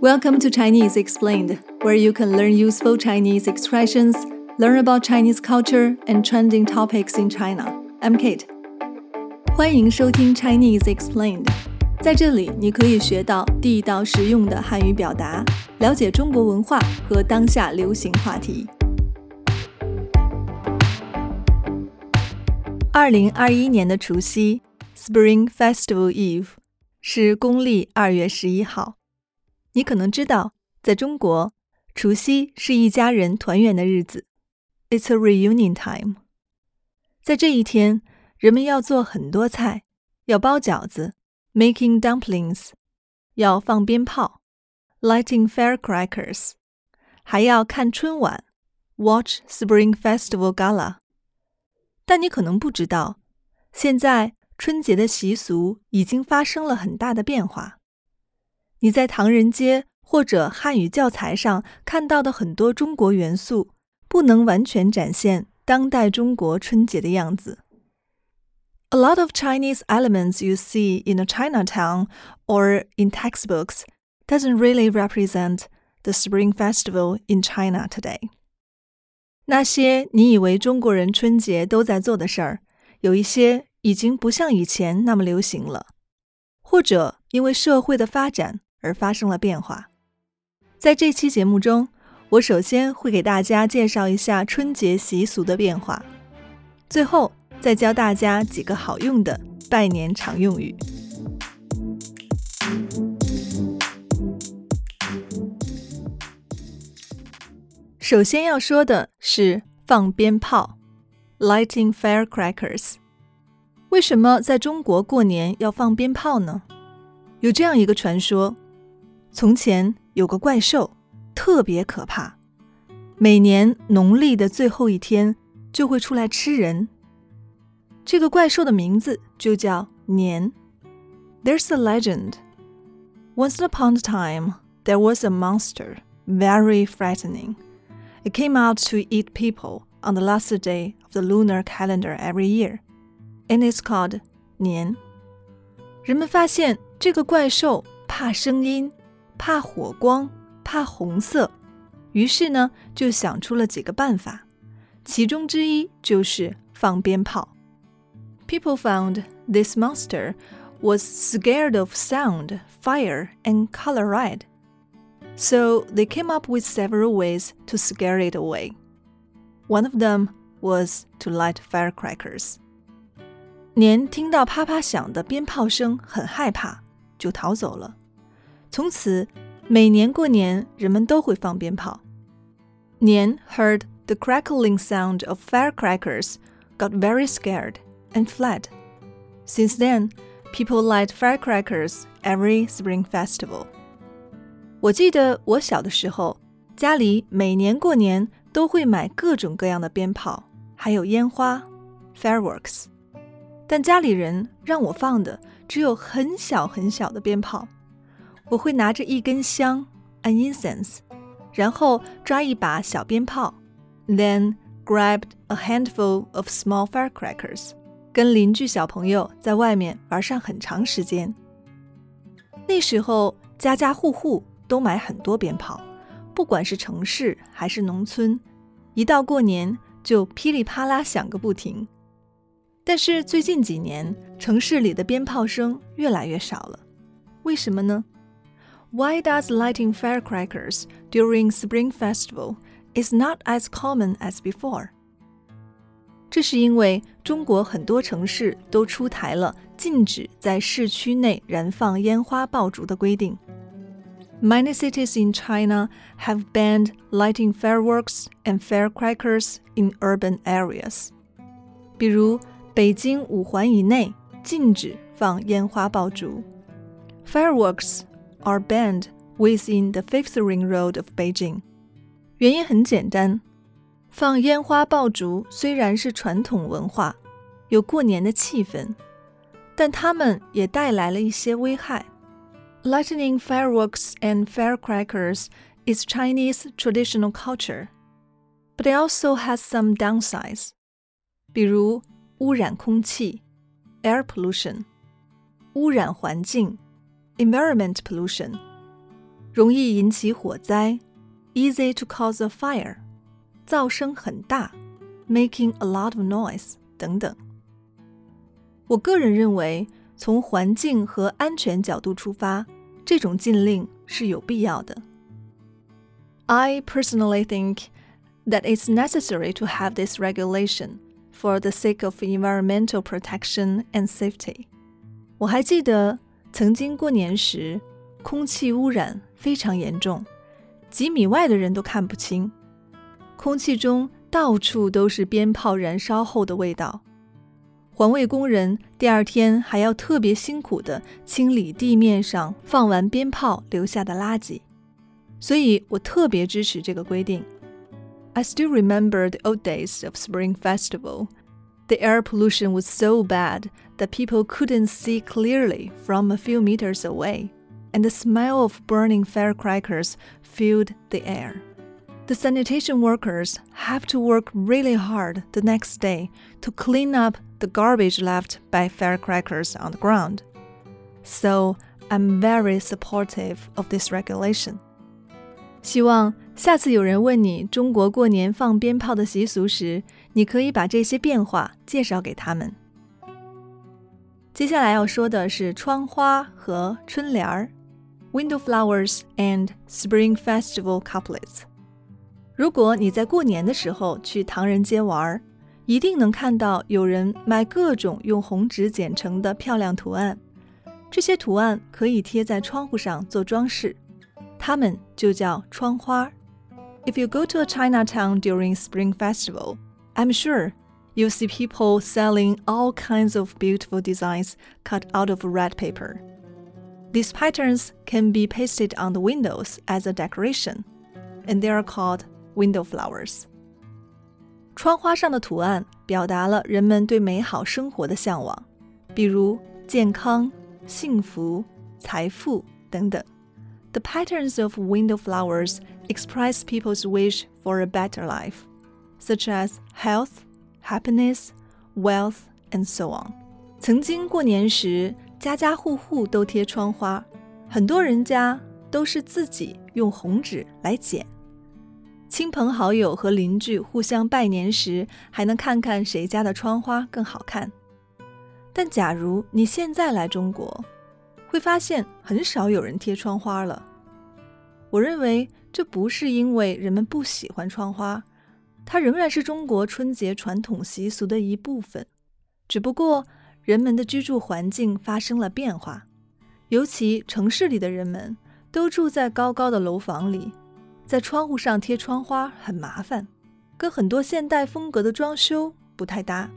Welcome to Chinese Explained, where you can learn useful Chinese expressions, learn about Chinese culture and trending topics in China. I'm Kate. 欢迎收听 Chinese Explained，在这里你可以学到地道实用的汉语表达，了解中国文化和当下流行话题。二零二一年的除夕 （Spring Festival Eve） 是公历二月十一号。 你可能知道，在中国，除夕是一家人团圆的日子，It's a reunion time。在这一天，人们要做很多菜，要包饺子，making dumplings，要放鞭炮，lighting firecrackers，还要看春晚，watch Spring Festival Gala。但你可能不知道，现在春节的习俗已经发生了很大的变化。你在唐人街或者汉语教材上看到的很多中国元素，不能完全展现当代中国春节的样子。A lot of Chinese elements you see in a Chinatown or in textbooks doesn't really represent the Spring Festival in China today. 那些你以为中国人春节都在做的事儿，有一些已经不像以前那么流行了，或者因为社会的发展 而发生了变化。在这期节目中，我首先会给大家介绍一下春节习俗的变化，最后再教大家几个好用的拜年常用语。首先要说的是放鞭炮 （lighting firecrackers）。为什么在中国过年要放鞭炮呢？有这样一个传说。从前有个怪兽，特别可怕。每年农历的最后一天，就会出来吃人。这个怪兽的名字就叫年。There's a legend. Once upon a time, there was a monster, very frightening. It came out to eat people on the last day of the lunar calendar every year, and it's called 年。人们发现这个怪兽怕声音。 怕火光，怕红色，于是呢，就想出了几个办法，其中之一就是放鞭炮。People found this monster was scared of sound, fire, and color red. So they came up with several ways to scare it away. One of them was to light firecrackers. 年听到啪啪响的鞭炮声，很害怕，就逃走了。 从此，每年过年，人们都会放鞭炮。年 heard the crackling sound of firecrackers, got very scared, and fled. Since then, people light firecrackers every spring festival. 我记得我小的时候，家里每年过年都会买各种各样的鞭炮，还有烟花 （fireworks）。但家里人让我放的只有很小很小的鞭炮。 我会拿着一根香 （an incense），然后抓一把小鞭炮，then grabbed a handful of small firecrackers，跟邻居小朋友在外面玩上很长时间。那时候家家户户都买很多鞭炮，不管是城市还是农村，一到过年就噼里啪啦响个不停。但是最近几年，城市里的鞭炮声越来越少了，为什么呢 ？Why does lighting firecrackers during Spring Festival is not as common as before? 这是因为中国很多城市都出台了禁止在市区内燃放烟花爆竹的规定。Many cities in China have banned lighting fireworks and firecrackers in urban areas. 比如北京五环以内禁止放烟花爆竹。Fireworks are banned within the Fifth Ring Road of Beijing。原因很简单，放烟花爆竹虽然是传统文化，有过年的气氛，但它们也带来了一些危害。Lighting fireworks and firecrackers is Chinese traditional culture, but it also has some downsides，比如污染空气 （air pollution），污染环境。 environment pollution。 容易引起火灾，easy to cause a fire，噪声很大，making a lot of noise 等等。我个人认为，从环境和安全角度出发，这种禁令是有必要的。I personally think that it's necessary to have this regulation for the sake of environmental protection and safety. 我还记得 曾经过年时，空气污染非常严重，几米外的人都看不清，空气中到处都是鞭炮燃烧后的味道。环卫工人第二天还要特别辛苦地清理地面上放完鞭炮留下的垃圾，所以我特别支持这个规定。I still remember the old days of Spring Festival the air pollution was so bad that people couldn't see clearly from a few meters away, and the smell of burning firecrackers filled the air. The sanitation workers have to work really hard the next day to clean up the garbage left by firecrackers on the ground. So, I'm very supportive of this regulation. 希望下次有人问你中国过年放鞭炮的习俗时， 你可以把这些变化介绍给他们。接下来要说的是窗花和春联儿，window flowers and spring festival couplets。如果你在过年的时候去唐人街玩，一定能看到有人卖各种用红纸剪成的漂亮图案，这些图案可以贴在窗户上做装饰，它们就叫窗花。If you go to a Chinatown during Spring Festival, I'm sure you'll see people selling all kinds of beautiful designs cut out of red paper. These patterns can be pasted on the windows as a decoration, and they are called window flowers. 窗花上的图案表达了人们对美好生活的向往，比如健康、幸福、财富等等。The patterns of window flowers express people's wish for a better life, Such as health, happiness, wealth, and so on. 曾经过年时，家家户户都贴窗花，很多人家都是自己用红纸来剪。亲朋好友和邻居互相拜年时，还能看看谁家的窗花更好看。但假如你现在来中国，会发现很少有人贴窗花了。我认为这不是因为人们不喜欢窗花，它仍然是中国春节传统习俗的一部分。只不过人们的居住环境发生了变化，尤其城市里的人们都住在高高的楼房里，在窗户上贴窗花很麻烦，跟很多现代风格的装修不太搭。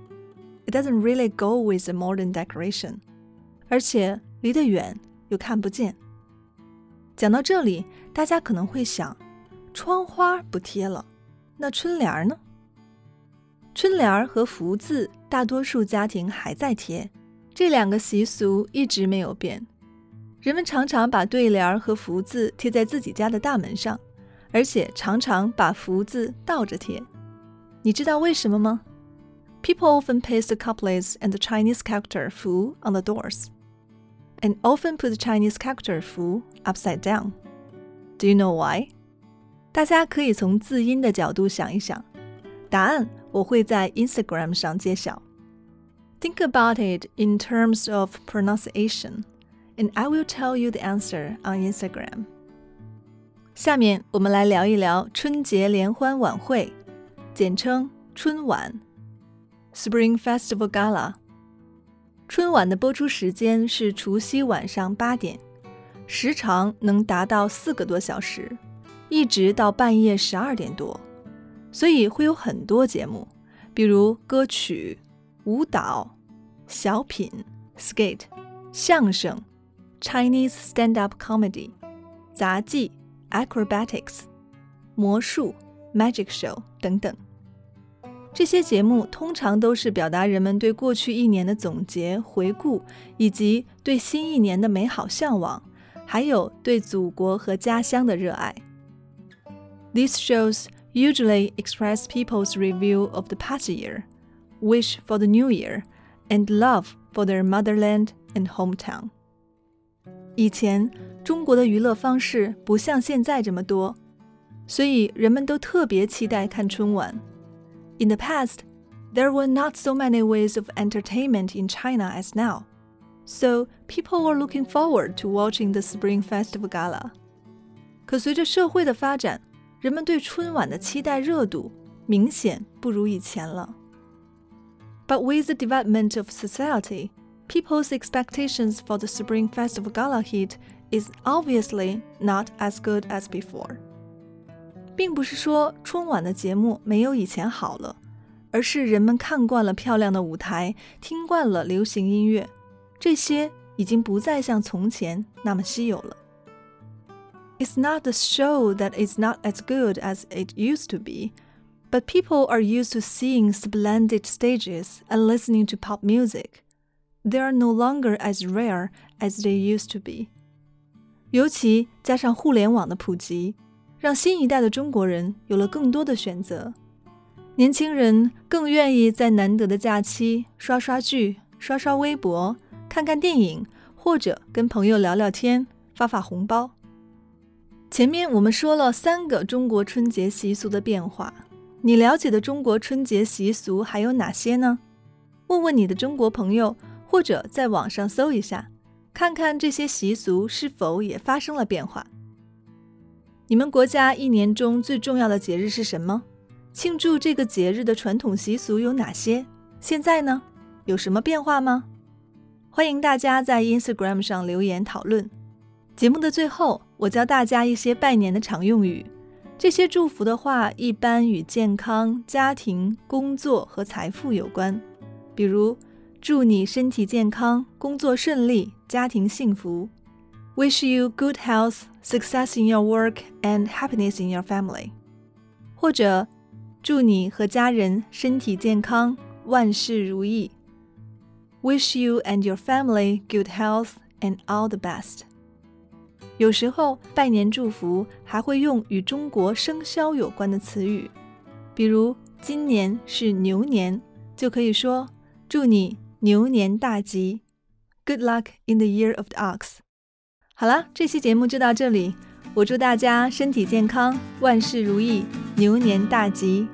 It doesn't really go with the modern decoration，而且离得远又看不见。讲到这里，大家可能会想，窗花不贴了，那春联呢？春联和福字，大多数家庭还在贴，这两个习俗一直没有变。人们常常把对联和福字贴在自己家的大门上，而且常常把福字倒着贴。你知道为什么吗？People often paste the couplets and the Chinese character Fu on the doors and often put the Chinese character fu upside down. Do you know why? 大家可以从字音的角度想一想，答案我会在 Instagram 上揭晓。Think about it in terms of pronunciation, and I will tell you the answer on Instagram. 下面我们来聊一聊春节联欢晚会，简称春晚 （Spring Festival Gala）。春晚的播出时间是除夕晚上八点，时长能达到四个多小时，一直到半夜十二点多，所以会有很多节目，比如歌曲、舞蹈、小品、skate、相声、Chinese stand-up comedy、杂技、acrobatics、魔术、magic show 等等。这些节目通常都是表达人们对过去一年的总结、回顾，以及对新一年的美好向往，还有对祖国和家乡的热爱。These shows usually express people's review of the past year, wish for the new year, and love for their motherland and hometown. 以前 中国的娱乐方式不像现在这么多，所以人们都特别期待看春晚。In the past, there were not so many ways of entertainment in China as now, so people were looking forward to watching the Spring Festival Gala. 可随着社会的发展， 人们对春晚的期待热度明显不如以前了。But with the development of society, people's expectations for the Spring Festival Gala heat is obviously not as good as before. 并不是说春晚的节目没有以前好了，而是人们看惯了漂亮的舞台，听惯了流行音乐，这些已经不再像从前那么稀有了。 it's not the show that is not as good as it used to be, but people are used to seeing splendid stages and listening to pop music. They are no longer as rare as they used to be. 尤其加上互联网的普及，让新一代的中国人有了更多的选择。年轻人更愿意在难得的假期刷刷剧、刷刷微博、看看电影，或者跟朋友聊聊天、发发红包。 前面我们说了三个中国春节习俗的变化，你了解的中国春节习俗还有哪些呢？问问你的中国朋友，或者在网上搜一下，看看这些习俗是否也发生了变化。你们国家一年中最重要的节日是什么？庆祝这个节日的传统习俗有哪些？现在呢，有什么变化吗？欢迎大家在 Instagram 上留言讨论。节目的最后，我教大家一些拜年的常用语。这些祝福的话一般与健康、家庭、工作和财富有关。比如，祝你身体健康、工作顺利、家庭幸福；Wish you good health, success in your work, and happiness in your family。或者，祝你和家人身体健康、万事如意；Wish you and your family good health and all the best。有时候拜年祝福还会用与中国生肖有关的词语，比如今年是牛年，就可以说祝你牛年大吉，Good luck in the year of the ox。好了，这期节目就到这里，我祝大家身体健康，万事如意，牛年大吉。